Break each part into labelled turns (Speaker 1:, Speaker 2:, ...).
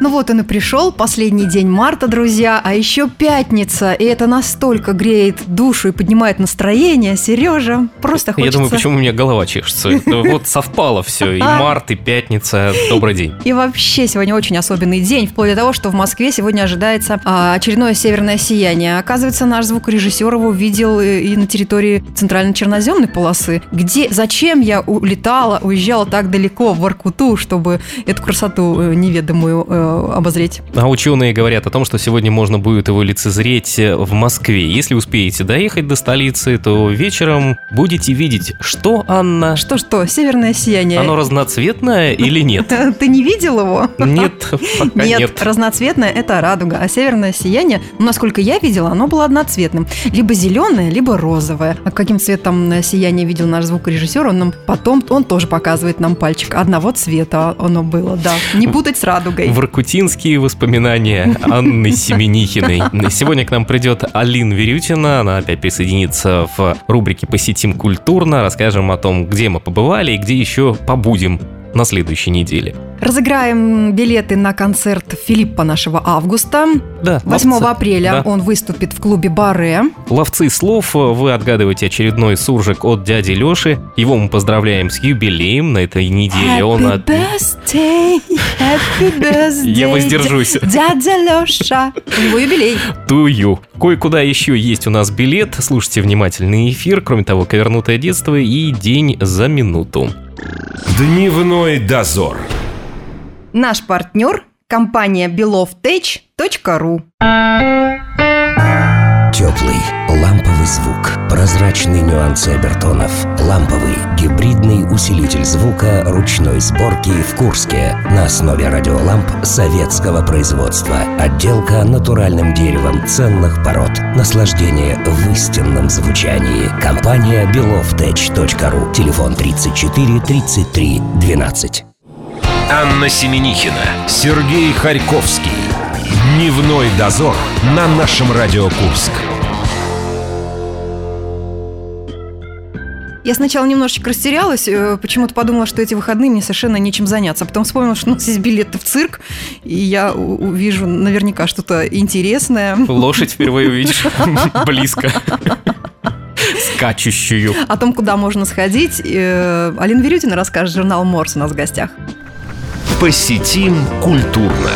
Speaker 1: Ну вот он и пришел, последний день марта, друзья, а еще пятница, и это настолько греет душу и поднимает настроение. Сережа, просто хочется...
Speaker 2: Я думаю, почему у меня голова чешется. Вот совпало все, и март, и пятница. Добрый день.
Speaker 1: И вообще сегодня очень особенный день, вплоть до того, что в Москве сегодня ожидается а, очередное северное сияние. Оказывается, наш звукорежиссер его видел и на территории центрально-черноземной полосы, где зачем я улетала, уезжала так далеко в Воркуту, чтобы эту красоту э, неведомую э, обозреть.
Speaker 2: А ученые говорят о том, что сегодня можно будет его лицезреть в Москве. Если успеете доехать до столицы, то вечером будете видеть, что, Анна?
Speaker 1: Что-что, северное сияние.
Speaker 2: Оно разноцветное или нет?
Speaker 1: Ты не видел его?
Speaker 2: Нет, пока нет.
Speaker 1: Нет, разноцветное – это радуга, а северное сияние, ну, насколько я видела, оно было одноцветным. Либо зеленое, либо розовое. А каким цветом сияние видел наш звукорежиссер, он нам потом, он тоже показывает нам пальчик. Одного цвета оно было, да. Не путать с радугой.
Speaker 2: В Иркутинские воспоминания Анны Семенихиной. Сегодня к нам придет Алин Верютина. Она опять присоединится в рубрике «Посетим культурно». Расскажем о том, где мы побывали и где еще побудем на следующей неделе.
Speaker 1: Разыграем билеты на концерт Филиппа нашего августа.
Speaker 2: Да,
Speaker 1: 8
Speaker 2: ловцы.
Speaker 1: апреля
Speaker 2: Да.
Speaker 1: он выступит в клубе Баре.
Speaker 2: Ловцы слов, вы отгадываете очередной суржик от дяди Леши. Его мы поздравляем с юбилеем на этой неделе. Он от-
Speaker 1: birthday, happy birthday.
Speaker 2: Я воздержусь.
Speaker 1: Дядя Леша. У него юбилей.
Speaker 2: Тую. Кое-куда еще есть у нас билет. Слушайте внимательный эфир. Кроме того, ковернутое детство и день за минуту.
Speaker 3: Дневной дозор.
Speaker 1: Наш партнер – компания belovtech.ru.
Speaker 4: Теплый, ламповый звук, прозрачные нюансы обертонов, ламповый, гибридный усилитель звука ручной сборки в Курске на основе радиоламп советского производства. Отделка натуральным деревом ценных пород. Наслаждение в истинном звучании. Компания belovtech.ru. Телефон 34 33 12.
Speaker 3: Анна Семенихина, Сергей Харьковский. Дневной дозор на нашем Радио Курск.
Speaker 1: Я сначала немножечко растерялась, э, почему-то подумала, что эти выходные мне совершенно нечем заняться. А потом вспомнила, что у нас есть билеты в цирк, и я увижу наверняка что-то интересное.
Speaker 2: Лошадь впервые увидишь близко. Скачущую.
Speaker 1: О том, куда можно сходить, э, Алина Верютина расскажет, журнал «Морс» у нас в гостях.
Speaker 3: Посетим культурно.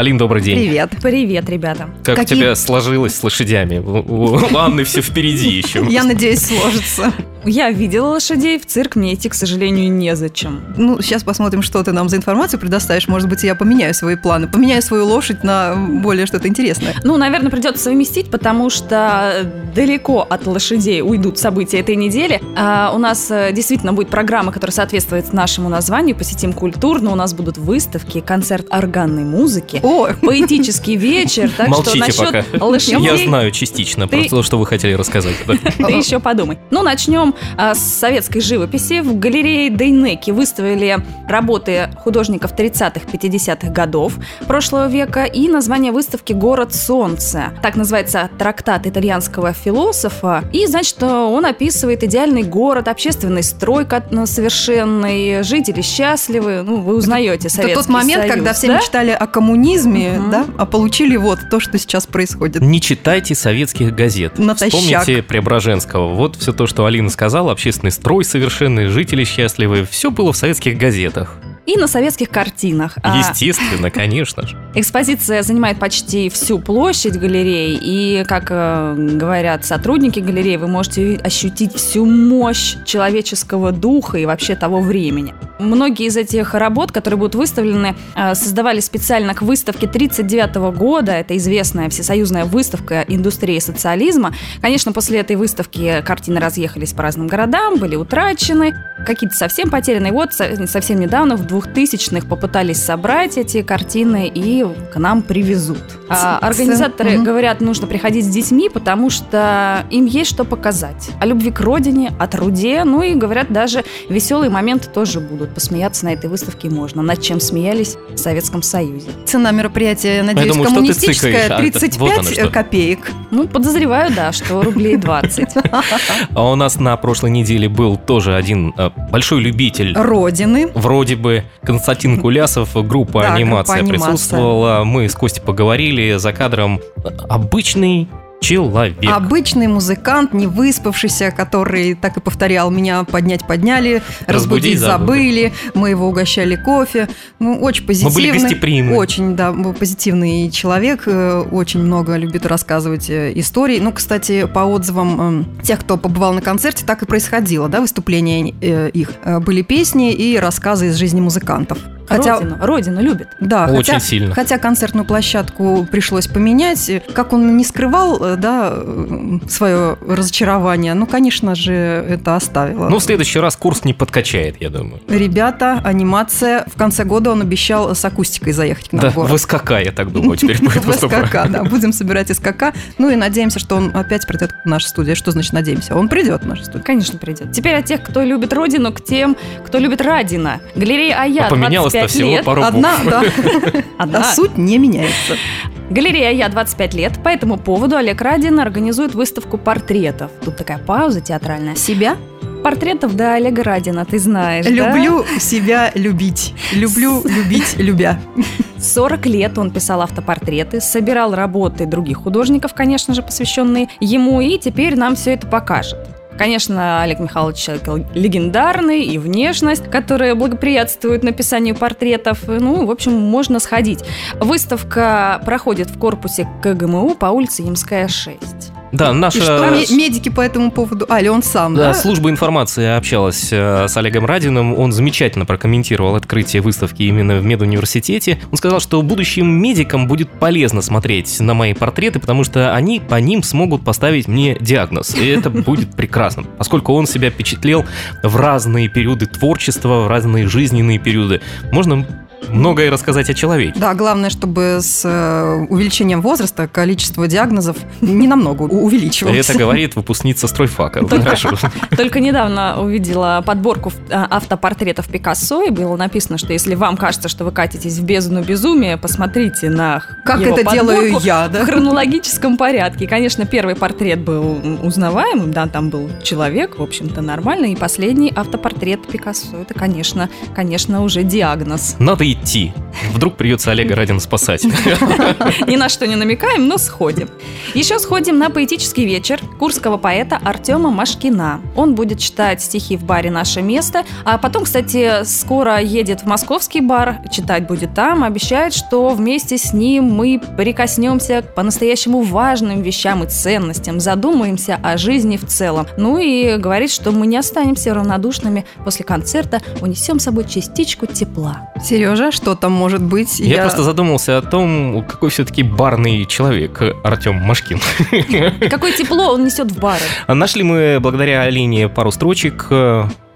Speaker 2: Алин, добрый день.
Speaker 1: Привет.
Speaker 5: Привет, ребята.
Speaker 2: Как
Speaker 1: Какие-
Speaker 2: у тебя сложилось с лошадями? У у Анны все впереди еще.
Speaker 1: Я надеюсь, сложится.
Speaker 5: Я видела лошадей, в цирк мне идти, к сожалению, незачем.
Speaker 1: Ну, сейчас посмотрим, что ты нам за информацию предоставишь. Может быть, я поменяю свои планы. Поменяю свою лошадь на более что-то интересное.
Speaker 5: Ну, наверное, придется совместить, потому что далеко от лошадей уйдут события этой недели. А у нас э, действительно будет программа, которая соответствует нашему названию «Посетим культурно». У нас будут выставки, концерт органной музыки,
Speaker 1: О,
Speaker 5: поэтический вечер. Так что
Speaker 2: Молчите
Speaker 5: насчет
Speaker 2: пока.
Speaker 5: лошадей...
Speaker 2: Я знаю частично,
Speaker 5: Ты-
Speaker 2: просто то, что вы хотели рассказать.
Speaker 5: Ты еще подумай. Ну, начнем а, с советской живописи. В галерее Дейнеки выставили работы художников 30-х, 50-х годов прошлого века и название выставки «Город солнца». Так называется трактат итальянского философа. И, значит, он описывает идеальный город, общественный строй ну, совершенный, жители счастливы. Ну, вы узнаете
Speaker 1: это
Speaker 5: Советский
Speaker 1: тот момент,
Speaker 5: Союз,
Speaker 1: когда все
Speaker 5: да?
Speaker 1: мечтали о коммунизме,
Speaker 5: Мгм.
Speaker 1: да, а получили вот то, что сейчас происходит.
Speaker 2: Не читайте советских газет.
Speaker 1: Натощак.
Speaker 2: Вспомните Преображенского. Вот все то, что Алина сказала, общественный строй совершенный, жители счастливы, все было в советских газетах.
Speaker 5: И на советских картинах. А,
Speaker 2: Естественно, конечно же.
Speaker 5: Экспозиция занимает почти всю площадь галереи, и, как э, говорят сотрудники галереи, вы можете ощутить всю мощь человеческого духа и вообще того времени. Многие из этих работ, которые будут выставлены, э, создавали специально к выставке 1939 года. Это известная всесоюзная выставка индустрии социализма. Конечно, после этой выставки картины разъехались по разным городам, были утрачены, какие-то совсем потеряны. И вот со- совсем недавно, в 2000-х попытались собрать эти картины и к нам привезут. А организаторы
Speaker 1: Мгм.
Speaker 5: говорят, нужно приходить с детьми, потому что им есть что показать. О любви к родине, о труде, ну и говорят, даже веселые моменты тоже будут. Посмеяться на этой выставке можно, над чем смеялись в Советском Союзе.
Speaker 1: Цена мероприятия, надеюсь,
Speaker 2: ты
Speaker 1: коммунистическая,
Speaker 2: цыкаешь, а это-
Speaker 1: 35
Speaker 2: вот оно что.
Speaker 1: копеек.
Speaker 5: Ну, подозреваю, да, что рублей 20.
Speaker 2: А у нас на прошлой неделе был тоже один э, большой любитель
Speaker 1: Родины.
Speaker 2: Вроде бы Константин Кулясов, группа
Speaker 1: Да,
Speaker 2: анимация
Speaker 1: группа «Анимация».
Speaker 2: присутствовала. Мы с Костей поговорили за кадром. Обычный человек.
Speaker 1: Обычный музыкант, не выспавшийся, который так и повторял меня поднять подняли, разбудить,
Speaker 2: Разбудить
Speaker 1: забыли. Мы его угощали кофе. Ну, очень позитивный.
Speaker 2: гостеприимны.
Speaker 1: Очень, да, позитивный человек. э, Очень много любит рассказывать э, истории. Ну, кстати, по отзывам э, тех, кто побывал на концерте, так и происходило, да, выступления э, их. Были песни и рассказы из жизни музыкантов.
Speaker 5: Родину, родину любит.
Speaker 1: Да,
Speaker 2: Очень
Speaker 1: хотя,
Speaker 2: сильно.
Speaker 1: Хотя концертную площадку пришлось поменять, как он не скрывал, э, да, свое разочарование, ну, конечно же, это оставило.
Speaker 2: Ну, в следующий раз курс не подкачает, я думаю.
Speaker 1: Ребята, анимация. В конце года он обещал с акустикой заехать к нам
Speaker 2: Да,
Speaker 1: в город.
Speaker 2: в СКК, я так думаю, теперь будет
Speaker 1: В. СКК, да. Будем собирать СКК. Ну и надеемся, что он опять придет в нашу студию. Что значит надеемся? Он придет в нашу студию.
Speaker 5: Конечно, придет. Теперь от тех, кто любит родину, к тем, кто любит Радина. Галерея Ая,
Speaker 2: А
Speaker 5: 25
Speaker 2: всего
Speaker 5: лет.
Speaker 2: пару
Speaker 1: Одна,
Speaker 2: букв.
Speaker 1: да.
Speaker 5: Одна.
Speaker 1: Суть не меняется.
Speaker 5: Галерея Я 25 лет. По этому поводу Олег Радин организует выставку портретов. Тут такая пауза театральная.
Speaker 1: Себя
Speaker 5: Портретов до Олега Радина, ты знаешь, да?
Speaker 1: люблю себя любить. Люблю любить любя.
Speaker 5: 40 лет он писал автопортреты, собирал работы других художников, конечно же, посвященные ему, и теперь нам все это покажет. Конечно, Олег Михайлович легендарный, и внешность, которая благоприятствует написанию портретов. Ну, в общем, можно сходить. Выставка проходит в корпусе КГМУ по улице Ямская, 6.
Speaker 2: Да,
Speaker 1: И
Speaker 2: наша...
Speaker 1: что ме- медики по этому поводу... А, или он сам,
Speaker 2: Да,
Speaker 1: да?
Speaker 2: служба информации общалась э, с Олегом Радиным. Он замечательно прокомментировал открытие выставки именно в медуниверситете. Он сказал, что будущим медикам будет полезно смотреть на мои портреты, потому что они по ним смогут поставить мне диагноз. И это будет прекрасно, поскольку он себя впечатлел в разные периоды творчества, в разные жизненные периоды. Можно многое рассказать о человеке.
Speaker 1: Да, главное, чтобы с э, увеличением возраста количество диагнозов не намного увеличивалось.
Speaker 2: Это говорит выпускница стройфака. Хорошо.
Speaker 5: Только недавно увидела подборку а, автопортретов Пикассо, и было написано, что если вам кажется, что вы катитесь в бездну безумия, посмотрите на
Speaker 1: Как
Speaker 5: его
Speaker 1: это делаю я,
Speaker 5: в
Speaker 1: да?
Speaker 5: хронологическом порядке. И, конечно, первый портрет был узнаваемым, да, там был человек, в общем-то, нормальный, и последний автопортрет Пикассо, это, конечно, конечно, уже диагноз.
Speaker 2: Надо идти. Вдруг придется Олега Радина спасать.
Speaker 5: Ни на что не намекаем, но сходим. Еще сходим на поэтический вечер курского поэта Артема Машкина. Он будет читать стихи в баре «Наше место», а потом, кстати, скоро едет в московский бар, читать будет там, обещает, что вместе с ним мы прикоснемся к по-настоящему важным вещам и ценностям, задумаемся о жизни в целом. Ну и говорит, что мы не останемся равнодушными после концерта, унесем с собой частичку тепла.
Speaker 1: Сережа, что там может быть?
Speaker 2: Я просто задумался о том, какой все-таки барный человек Артем Машкин.
Speaker 5: Какое тепло он несет в бары.
Speaker 2: Нашли мы благодаря Алине пару строчек.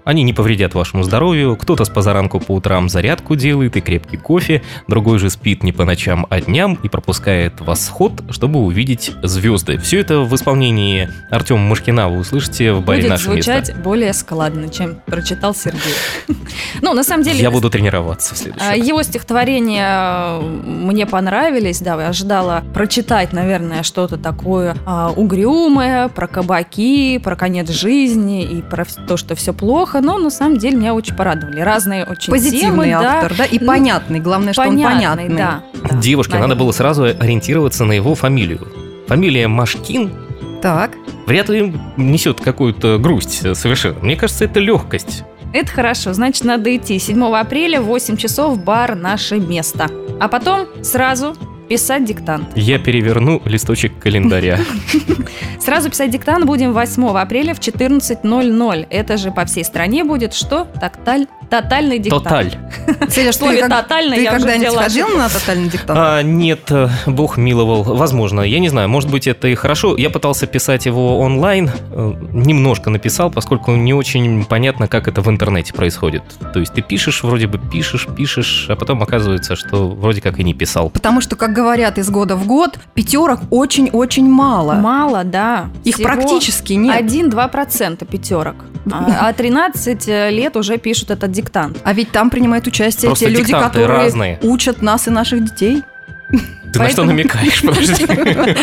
Speaker 2: Они не повредят вашему здоровью. Кто-то с позаранку по утрам зарядку делает и крепкий кофе, другой же спит не по ночам, а дням и пропускает восход, чтобы увидеть звезды. Все это в исполнении Артема Мышкина вы услышите в баре
Speaker 5: будет
Speaker 2: «Наше
Speaker 5: звучать
Speaker 2: место».
Speaker 5: более складно, чем прочитал Сергей. Ну, на самом деле,
Speaker 2: Я буду тренироваться в следующий
Speaker 5: а,
Speaker 2: раз.
Speaker 5: его стихотворения э, мне понравились, да, я ожидала прочитать, наверное, что-то такое а, угрюмое, про кабаки, про конец жизни и про то, что все плохо, но на самом деле меня очень порадовали. Разные очень
Speaker 1: Позитивный
Speaker 5: темы, да.
Speaker 1: автор, да, и
Speaker 5: Ну,
Speaker 1: понятный. Главное, что он
Speaker 5: понятный,
Speaker 1: понятный.
Speaker 5: да. да,
Speaker 2: Девушке надо было сразу ориентироваться на его фамилию. Фамилия Машкин
Speaker 1: Так,
Speaker 2: вряд ли несет какую-то грусть совершенно. Мне кажется, это легкость.
Speaker 5: Это хорошо, значит, надо идти 7 апреля в 8 часов в бар «Наше место». А потом сразу писать диктант.
Speaker 2: Я переверну листочек календаря.
Speaker 5: Сразу писать диктант будем 8 апреля в 14.00. Это же по всей стране будет что? Такталь Тотальный диктант.
Speaker 2: Тоталь.
Speaker 1: Сереж,
Speaker 5: слове
Speaker 1: ты, как-
Speaker 5: «тотально»
Speaker 1: ты когда-нибудь ходил на тотальный диктант?
Speaker 2: А, нет, э, бог миловал. Возможно, я не знаю, может быть, это и хорошо. Я пытался писать его онлайн, э, немножко написал, поскольку не очень понятно, как это в интернете происходит. То есть ты пишешь, вроде бы пишешь, пишешь, а потом оказывается, что вроде как и не писал.
Speaker 1: Потому что, как говорят из года в год, пятерок очень-очень мало.
Speaker 5: Мало, да.
Speaker 1: Их
Speaker 5: Всего
Speaker 1: практически нет.
Speaker 5: 1-2% пятерок. А а 13 лет уже пишут этот диктант.
Speaker 1: А ведь там принимают участие
Speaker 2: Просто
Speaker 1: те люди, которые
Speaker 2: разные.
Speaker 1: учат нас и наших детей.
Speaker 2: Ты на что
Speaker 5: Поэтому-
Speaker 2: намекаешь? Подожди.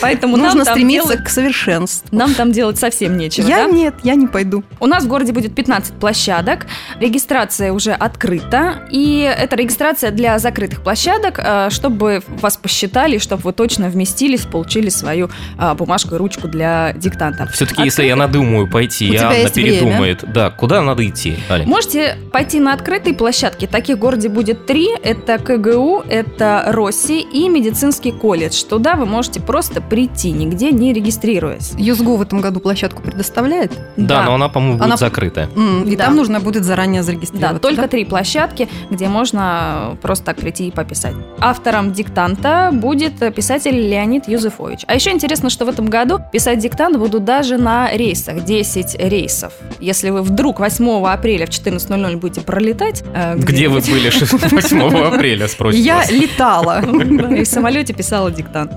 Speaker 5: Поэтому
Speaker 1: Нужно стремиться
Speaker 5: делать-
Speaker 1: к совершенству.
Speaker 5: Нам там делать совсем нечего,
Speaker 1: я
Speaker 5: да?
Speaker 1: нет, я не пойду.
Speaker 5: У нас в городе будет 15 площадок, регистрация уже открыта, и это регистрация для закрытых площадок, э, чтобы вас посчитали, чтобы вы точно вместились, получили свою э, бумажку и ручку для диктанта.
Speaker 2: Все-таки, если я надумаю пойти,
Speaker 1: У время.
Speaker 2: передумает, да, куда надо идти, Аля?
Speaker 5: Можете пойти на открытые площадки. Таких в городе будет три. Это КГУ, это Росси и медицинский колледж. Туда вы можете просто прийти, нигде не регистрируясь.
Speaker 1: Юзгу в этом году площадку предоставляет.
Speaker 2: Да, но она, по-моему, будет
Speaker 1: Она-
Speaker 2: закрытая.
Speaker 1: М, И
Speaker 5: Да.
Speaker 1: там нужно будет заранее
Speaker 5: Да,
Speaker 1: зарегистрироваться.
Speaker 5: только три площадки, где можно просто так прийти и пописать. Автором диктанта будет писатель Леонид Юзефович. А еще интересно, что в этом году писать диктант будут даже на рейсах, 10 рейсов. Если вы вдруг 8 апреля в 14.00 будете пролетать... э,
Speaker 2: Где вы были 8 апреля, спросите
Speaker 1: Я
Speaker 2: вас.
Speaker 1: летала.
Speaker 5: И в самолете писала диктант.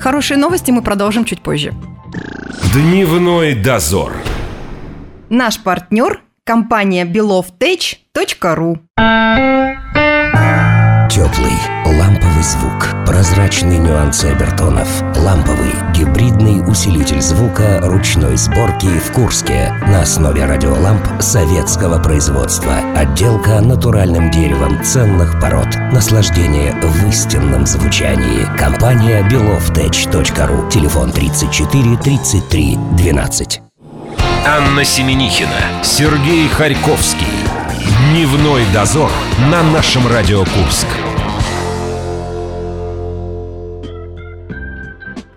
Speaker 1: Хорошие новости мы продолжим чуть позже.
Speaker 3: Дневной дозор.
Speaker 1: Наш партнер – компания belovtech.ru
Speaker 4: Теплый, ламповый звук, прозрачный нюансы обертонов, ламповый, гибридный усилитель звука ручной сборки в Курске на основе радиоламп советского производства. Отделка натуральным деревом ценных пород. Наслаждение в истинном звучании. Компания belovtech.ru. Телефон 34 33 12.
Speaker 3: Анна Семенихина, Сергей Харьковский. Дневной дозор на нашем Радио Курск.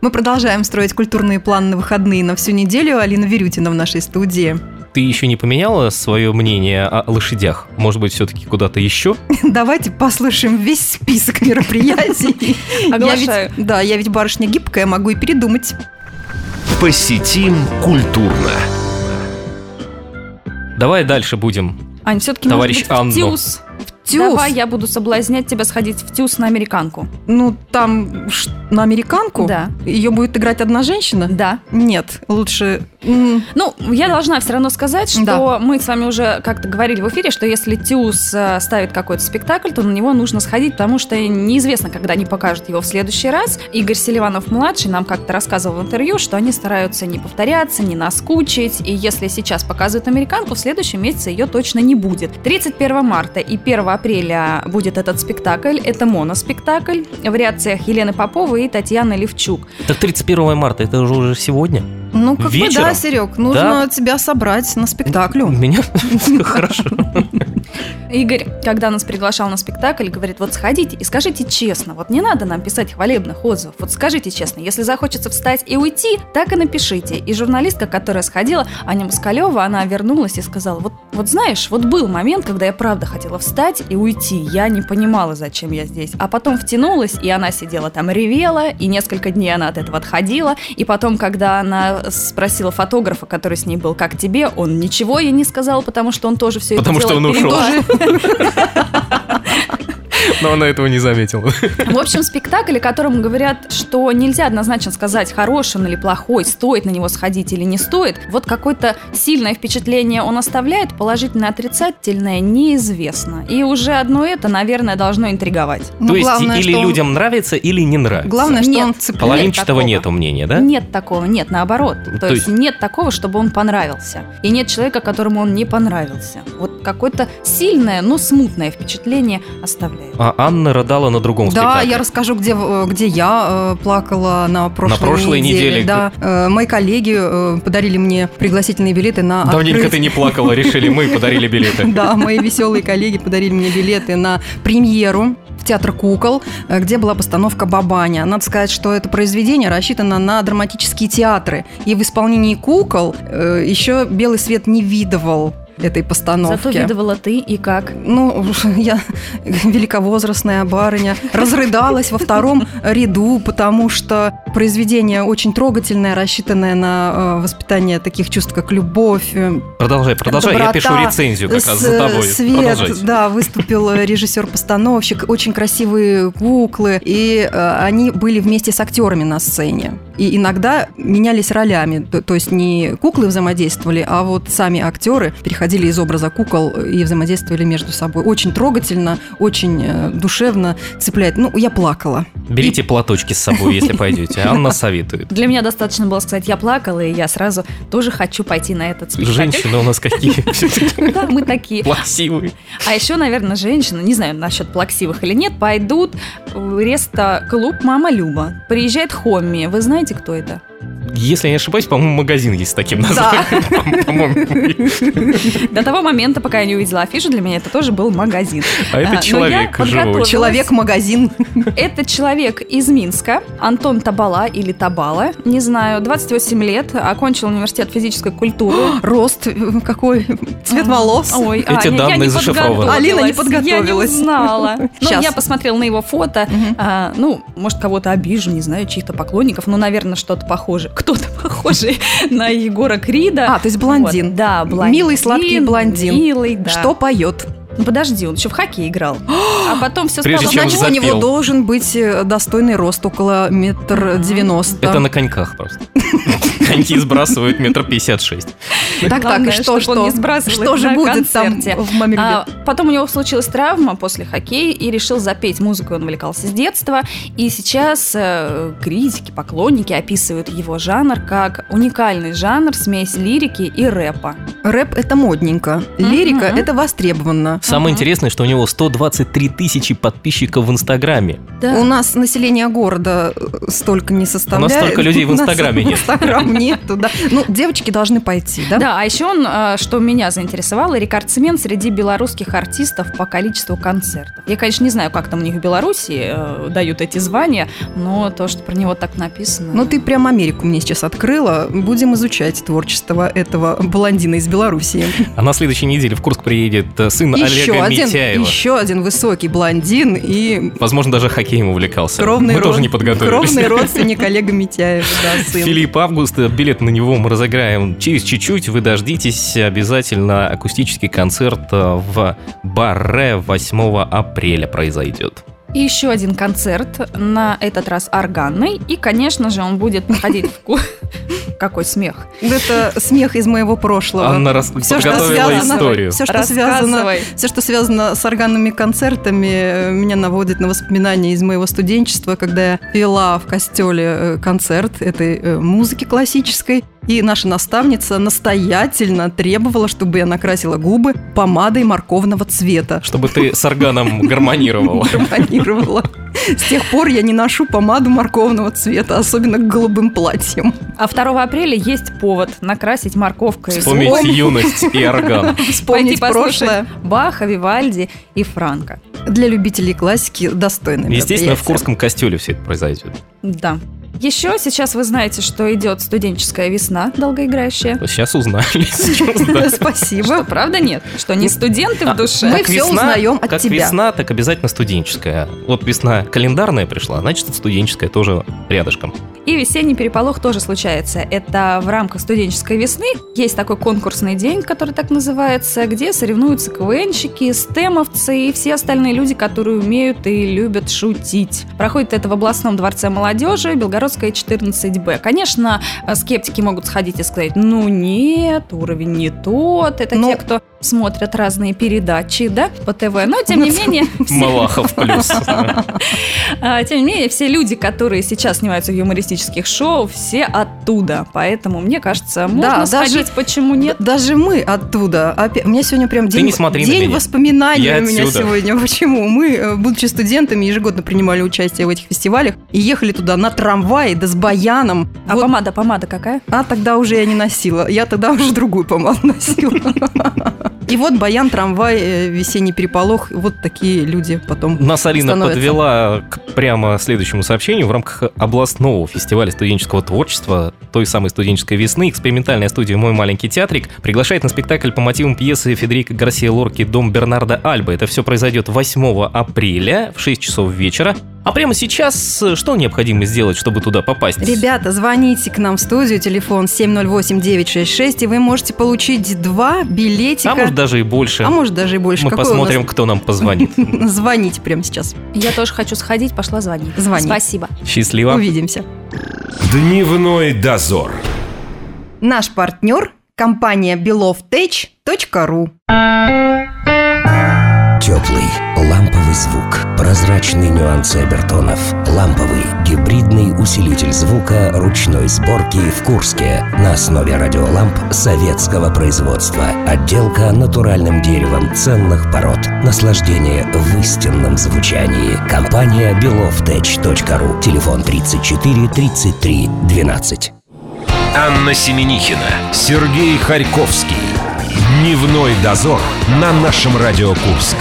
Speaker 1: Мы продолжаем строить культурные планы на выходные на всю неделю. Алина Верютина в нашей студии.
Speaker 2: Ты еще не поменяла свое мнение о лошадях? Может быть, все-таки куда-то еще?
Speaker 1: Давайте послушаем весь список мероприятий. Я
Speaker 5: Оглашаю.
Speaker 1: ведь- Да, я ведь барышня гибкая, могу и передумать.
Speaker 3: Посетим культурно.
Speaker 2: Давай дальше будем.
Speaker 5: Ань, все-таки
Speaker 2: Товарищ
Speaker 5: может быть, в
Speaker 2: Анну.
Speaker 5: ТЮЗ. Давай я буду соблазнять тебя сходить в ТЮЗ на американку.
Speaker 1: Ну, там на американку?
Speaker 5: Да.
Speaker 1: Ее будет играть одна женщина?
Speaker 5: Да.
Speaker 1: Нет, лучше...
Speaker 5: Ну, я должна все равно сказать, что
Speaker 1: Да.
Speaker 5: мы с вами уже как-то говорили в эфире, что если ТЮЗ э, ставит какой-то спектакль, то на него нужно сходить, потому что неизвестно, когда они покажут его в следующий раз. Игорь Селиванов-младший нам как-то рассказывал в интервью, что они стараются не повторяться, не наскучить, и если сейчас показывают американку, в следующем месяце ее точно не будет. 31 марта и 1 апреля будет этот спектакль. Это моноспектакль в вариациях Елены Поповой и Татьяны Левчук.
Speaker 2: Так 31 марта, это же уже сегодня.
Speaker 1: Ну, как бы
Speaker 2: Вечером?
Speaker 1: да, Серег, нужно тебя собрать на спектаклю.
Speaker 2: Меня? Хорошо.
Speaker 5: Игорь, когда нас приглашал на спектакль, говорит, вот сходите и скажите честно, вот не надо нам писать хвалебных отзывов, вот скажите честно, если захочется встать и уйти, так и напишите. И журналистка, которая сходила, Аня Москалева, она вернулась и сказала, вот, вот знаешь, вот был момент, когда я правда хотела встать и уйти, я не понимала, зачем я здесь. А потом втянулась, и она сидела там, ревела, и несколько дней она от этого отходила, и потом, когда она спросила фотографа, который с ней был, как тебе, он ничего ей не сказал, потому что он тоже все
Speaker 2: Потому
Speaker 5: это
Speaker 2: что
Speaker 5: дело
Speaker 2: он ушел. Но она этого не заметила.
Speaker 5: В общем, спектакль, о котором говорят, что нельзя однозначно сказать, хороший он или плохой, стоит на него сходить или не стоит. Вот какое-то сильное впечатление он оставляет, положительное, отрицательное неизвестно. И уже одно это, наверное, должно интриговать.
Speaker 1: Ну,
Speaker 2: То есть
Speaker 1: главное,
Speaker 2: или
Speaker 1: он-
Speaker 2: людям нравится, или не нравится.
Speaker 1: Главное, что
Speaker 5: Нет.
Speaker 1: он цепляет.
Speaker 2: Половинчатого
Speaker 5: такого.
Speaker 2: нету мнения, да?
Speaker 5: Нет такого, нет, наоборот. То,
Speaker 2: То
Speaker 5: есть, нет такого, чтобы он понравился. И нет человека, которому он не понравился. Вот какое-то сильное, но смутное впечатление оставляет.
Speaker 2: А Анна рыдала на другом
Speaker 1: Да,
Speaker 2: спектакле.
Speaker 1: я расскажу, где, э, где я э, плакала на прошлой,
Speaker 2: прошлой неделе.
Speaker 1: Да, Э, мои коллеги подарили мне пригласительные билеты на
Speaker 2: Давненько
Speaker 1: открыть-
Speaker 2: ты не плакала, решили мы, подарили билеты.
Speaker 1: Да, мои веселые коллеги подарили мне билеты на премьеру в театр кукол, где была постановка Бабаня. Надо сказать, что это произведение рассчитано на драматические театры. И в исполнении кукол еще белый свет не видывал. Этой постановки.
Speaker 5: Зато видывала ты и как.
Speaker 1: Ну, я великовозрастная барыня разрыдалась во втором ряду, потому что произведение очень трогательное, рассчитанное на э, воспитание таких чувств, как любовь. э,
Speaker 2: Продолжай, продолжай, я пишу рецензию как раз за тобой.
Speaker 1: Свет,
Speaker 2: Продолжайте.
Speaker 1: да, выступил режиссер-постановщик, очень красивые куклы, и э, они были вместе с актерами на сцене. И иногда менялись ролями, то, то есть не куклы взаимодействовали, а вот сами актеры переходили из образа кукол и взаимодействовали между собой. Очень трогательно, очень э, душевно цепляет. Ну, я плакала.
Speaker 2: Берите платочки с собой, если пойдете. Анна советует.
Speaker 5: Для меня достаточно было сказать, я плакала, и я сразу тоже хочу пойти на этот спектакль.
Speaker 2: Женщины у нас какие все-таки
Speaker 5: Да, мы такие.
Speaker 2: плаксивые.
Speaker 5: А еще, наверное, женщины, не знаю насчет плаксивых или нет, пойдут в реста-клуб «Мама Люба». Приезжает Хомми. Вы знаете, кто это?
Speaker 2: Если я не ошибаюсь, по-моему, магазин есть с таким названием. По-моему.
Speaker 5: До того момента, пока я не увидела афишу, для меня это тоже был магазин.
Speaker 2: А
Speaker 5: А,
Speaker 2: это
Speaker 5: но
Speaker 2: человек
Speaker 5: я
Speaker 2: живой.
Speaker 1: Человек-магазин.
Speaker 5: Это человек из Минска, Антон Табала или Табала, не знаю, 28 лет, окончил университет физической культуры.
Speaker 1: Рост э, какой? Цвет волос?
Speaker 5: Ой,
Speaker 2: Эти
Speaker 5: Аня, я
Speaker 2: данные
Speaker 5: не
Speaker 2: зашифрованы.
Speaker 1: Алина не
Speaker 5: Я
Speaker 1: подготовилась.
Speaker 5: не знала. Ну, я посмотрела на его фото. А, ну, может, кого-то обижу, не знаю, чьих-то поклонников. Ну, наверное, что-то похоже. Кто-то похожий на Егора Крида.
Speaker 1: А, то есть блондин.
Speaker 5: Вот, Да, блондин.
Speaker 1: Милый, сладкий блондин.
Speaker 5: Милый, да.
Speaker 1: Что поет?
Speaker 5: Ну, подожди, он еще в хоккей играл. А потом все
Speaker 2: Прежде
Speaker 5: стало...
Speaker 2: чем
Speaker 1: Значит, у
Speaker 2: запел.
Speaker 1: него должен быть э, достойный рост около метр девяносто.
Speaker 2: Это на коньках просто. Коньки сбрасывают метр пятьдесят шесть.
Speaker 1: Так, так, что, что? Что же будет там
Speaker 5: концерте.
Speaker 1: в маме
Speaker 5: А, потом у него случилась травма после хоккея и решил запеть музыку. Он увлекался с детства. И сейчас э, критики, поклонники описывают его жанр как уникальный жанр, смесь лирики и рэпа.
Speaker 1: Рэп – это модненько, лирика – это востребовано.
Speaker 2: Самое интересное, что у него 123 тысячи подписчиков в Инстаграме.
Speaker 1: У нас население города э, столько не составляет.
Speaker 2: столько людей в
Speaker 1: У нас
Speaker 2: Инстаграме нет.
Speaker 1: Инстаграм нету, да. Ну, девочки должны пойти, да?
Speaker 5: Да, а еще он, э, что меня заинтересовало, рекордсмен среди белорусских артистов по количеству концертов. Я, конечно, не знаю, как там у них в Беларуси э, дают эти звания, но то, что про него так написано...
Speaker 1: Ну, ты прям Америку мне сейчас открыла. Будем изучать творчество этого блондина из Белоруссии.
Speaker 2: А на следующей неделе в Курск приедет э, сын
Speaker 1: Еще
Speaker 2: Олега
Speaker 1: один,
Speaker 2: Митяева.
Speaker 1: еще один высокий блондин и
Speaker 2: Возможно, даже хоккеем увлекался.
Speaker 1: кровный,
Speaker 2: Мы
Speaker 1: род-
Speaker 2: тоже не подготовились.
Speaker 1: кровный родственник Олега Митяева, да, сын.
Speaker 2: Филипп Август, билет на него мы разыграем через чуть-чуть. Вы дождитесь обязательно акустический концерт э, в Барре 8 апреля произойдет.
Speaker 5: И еще один концерт, на этот раз органный. И, конечно же, он будет проходить в... ку- Какой смех.
Speaker 1: Это смех из моего прошлого.
Speaker 2: Анна рас-
Speaker 1: что
Speaker 2: подготовила
Speaker 1: связано-
Speaker 2: историю.
Speaker 1: Все, что связано,
Speaker 5: Рассказывай.
Speaker 1: все, что связано с органными концертами, э, меня наводит на воспоминания из моего студенчества, когда я вела в костеле э, концерт этой э, музыки классической. И наша наставница настоятельно требовала, чтобы я накрасила губы помадой морковного цвета.
Speaker 2: Чтобы ты с органом гармонировала.
Speaker 1: Гармонировала. С тех пор я не ношу помаду морковного цвета, особенно к голубым платьям.
Speaker 5: А 2 апреля есть повод накрасить морковкой.
Speaker 2: Вспомнить
Speaker 5: губы,
Speaker 2: юность и орган.
Speaker 1: Вспомнить прошлое.
Speaker 5: Баха, Вивальди и Франка.
Speaker 1: Для любителей классики достойно.
Speaker 2: Естественно, в Курском костеле все это произойдет.
Speaker 5: Да. Еще сейчас вы знаете, что идет студенческая весна долгоиграющая.
Speaker 2: Сейчас узнали.
Speaker 1: Спасибо.
Speaker 5: Правда нет? Что не студенты
Speaker 2: А,
Speaker 5: в душе?
Speaker 1: Мы
Speaker 2: Как весна-
Speaker 1: узнаем от
Speaker 2: как
Speaker 1: тебя.
Speaker 2: весна, так обязательно студенческая. Вот весна календарная пришла, значит, студенческая тоже рядышком.
Speaker 5: И весенний переполох тоже случается. Это в рамках студенческой весны. Есть такой конкурсный день, который так называется, где соревнуются КВНщики, стемовцы и все остальные люди, которые умеют и любят шутить. Проходит это в областном дворце молодежи, Белгородская 14Б. Конечно, скептики могут сходить и сказать, ну нет, уровень не тот. Это
Speaker 1: Ну-
Speaker 5: те, кто смотрят разные передачи, да, по ТВ. Но, тем не менее, все-
Speaker 2: Малахов плюс.
Speaker 5: а, Тем не менее, все люди, которые сейчас снимаются в юмористических шоу, все оттуда. Поэтому, мне кажется, можно сходить, почему нет.
Speaker 1: Даже мы оттуда. У меня сегодня прям день, воспоминаний у меня сегодня. Почему? Мы, э, будучи студентами, ежегодно принимали участие в этих фестивалях и ехали туда на трамвае, да с баяном.
Speaker 5: А помада, помада какая?
Speaker 1: А тогда уже я не носила. Я тогда уже другую помаду носила. И вот баян, трамвай, э, весенний переполох, вот такие люди потом
Speaker 2: Нас
Speaker 1: становятся.
Speaker 2: подвела к прямо следующему сообщению. В рамках областного фестиваля студенческого творчества той самой студенческой весны экспериментальная студия «Мой маленький театрик» приглашает на спектакль по мотивам пьесы Федерика Гарсия Лорки «Дом Бернарда Альба». Это все произойдет 8 апреля в 6 часов вечера. А прямо сейчас э, что необходимо сделать, чтобы туда попасть?
Speaker 1: Ребята, звоните к нам в студию, телефон 708-966, и вы можете получить два билетика.
Speaker 2: А может даже и больше.
Speaker 1: А может даже и больше.
Speaker 2: Мы
Speaker 1: Какой
Speaker 2: посмотрим,
Speaker 1: нас-
Speaker 2: кто нам позвонит.
Speaker 1: Звоните прямо сейчас.
Speaker 5: Я тоже хочу сходить, пошла звонить.
Speaker 1: Звони.
Speaker 5: Спасибо.
Speaker 2: Счастливо.
Speaker 1: Увидимся.
Speaker 3: Дневной дозор.
Speaker 1: Наш партнер – компания belovtech.ru
Speaker 4: Теплый, ламповый звук, прозрачные нюансы обертонов, ламповый, гибридный усилитель звука ручной сборки в Курске на основе радиоламп советского производства. Отделка натуральным деревом ценных пород. Наслаждение в истинном звучании. Компания belovtech.ru. Телефон 34 33 12.
Speaker 3: Анна Семенихина, Сергей Харьковский. Дневной дозор на нашем Радио Курск.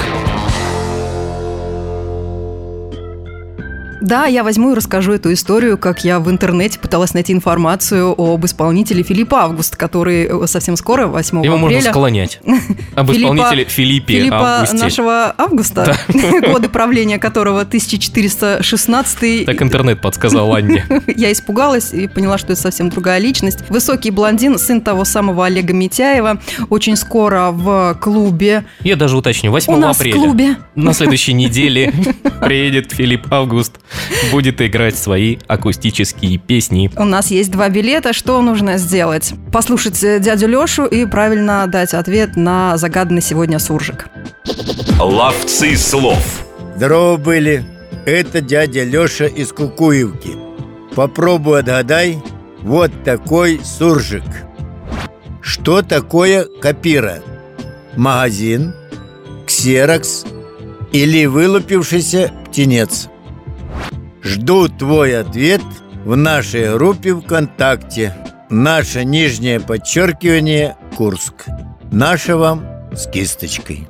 Speaker 1: Да, я возьму и расскажу эту историю, как я в интернете пыталась найти информацию об исполнителе Филипп Август, который э, совсем скоро, 8
Speaker 2: Его можно
Speaker 1: апреля...
Speaker 2: склонять. Об
Speaker 1: Филиппа-
Speaker 2: исполнителе Филиппе
Speaker 1: Филиппа
Speaker 2: Августе.
Speaker 1: нашего Августа, годы правления которого 1416
Speaker 2: Так интернет подсказал Анне.
Speaker 1: Я испугалась и поняла, что это совсем другая личность. Высокий блондин, сын того самого Олега Митяева, очень скоро в клубе.
Speaker 2: Я даже уточню, 8
Speaker 1: У нас в
Speaker 2: апреля.
Speaker 1: клубе.
Speaker 2: На следующей неделе приедет Филипп Август, будет играть свои акустические песни.
Speaker 1: У нас есть два билета. Что нужно сделать? Послушать э, дядю Лешу и правильно дать ответ на загаданный сегодня суржик.
Speaker 3: Ловцы слов.
Speaker 6: Здорово были. Это дядя Леша из Кукуевки. Попробуй отгадай. Вот такой суржик. Что такое копира? Магазин, ксерокс или вылупившийся птенец? Жду твой ответ в нашей группе ВКонтакте. Наше нижнее подчеркивание Курск. Наше вам с кисточкой.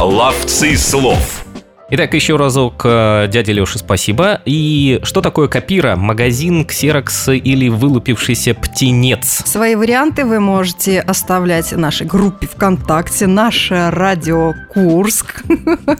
Speaker 3: Ловцы слов.
Speaker 2: Итак, еще разок э, дяде Леше спасибо. И что такое копира? Магазин, ксерокс или вылупившийся птенец?
Speaker 1: Свои варианты вы можете оставлять в нашей группе ВКонтакте, наше радио Курск.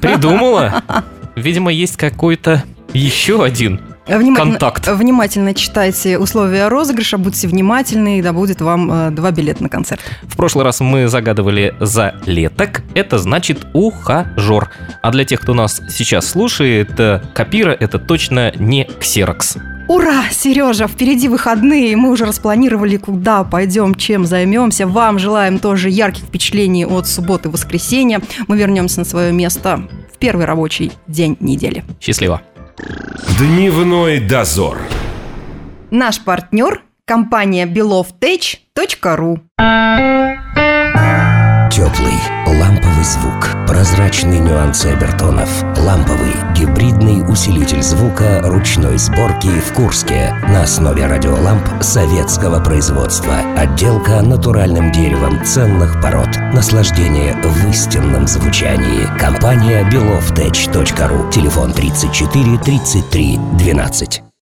Speaker 2: Придумала? Видимо, есть какой-то еще один.
Speaker 1: Внимательно,
Speaker 2: Контакт.
Speaker 1: Внимательно читайте условия розыгрыша, будьте внимательны, и да будет вам э, два билета на концерт.
Speaker 2: В прошлый раз мы загадывали за леток, это значит ухажер. А для тех, кто нас сейчас слушает, э, копира это точно не ксерокс.
Speaker 1: Ура, Сережа, впереди выходные, мы уже распланировали, куда пойдем, чем займемся. Вам желаем тоже ярких впечатлений от субботы и воскресенья. Мы вернемся на свое место в первый рабочий день недели.
Speaker 2: Счастливо.
Speaker 3: Дневной дозор.
Speaker 1: Наш партнер – компания belovtech.ru
Speaker 4: Теплый, ламповый звук, прозрачные нюансы обертонов, ламповый, гибридный усилитель звука ручной сборки в Курске на основе радиоламп советского производства. Отделка натуральным деревом ценных пород. Наслаждение в истинном звучании. Компания belovtech.ru. Телефон 34 33 12.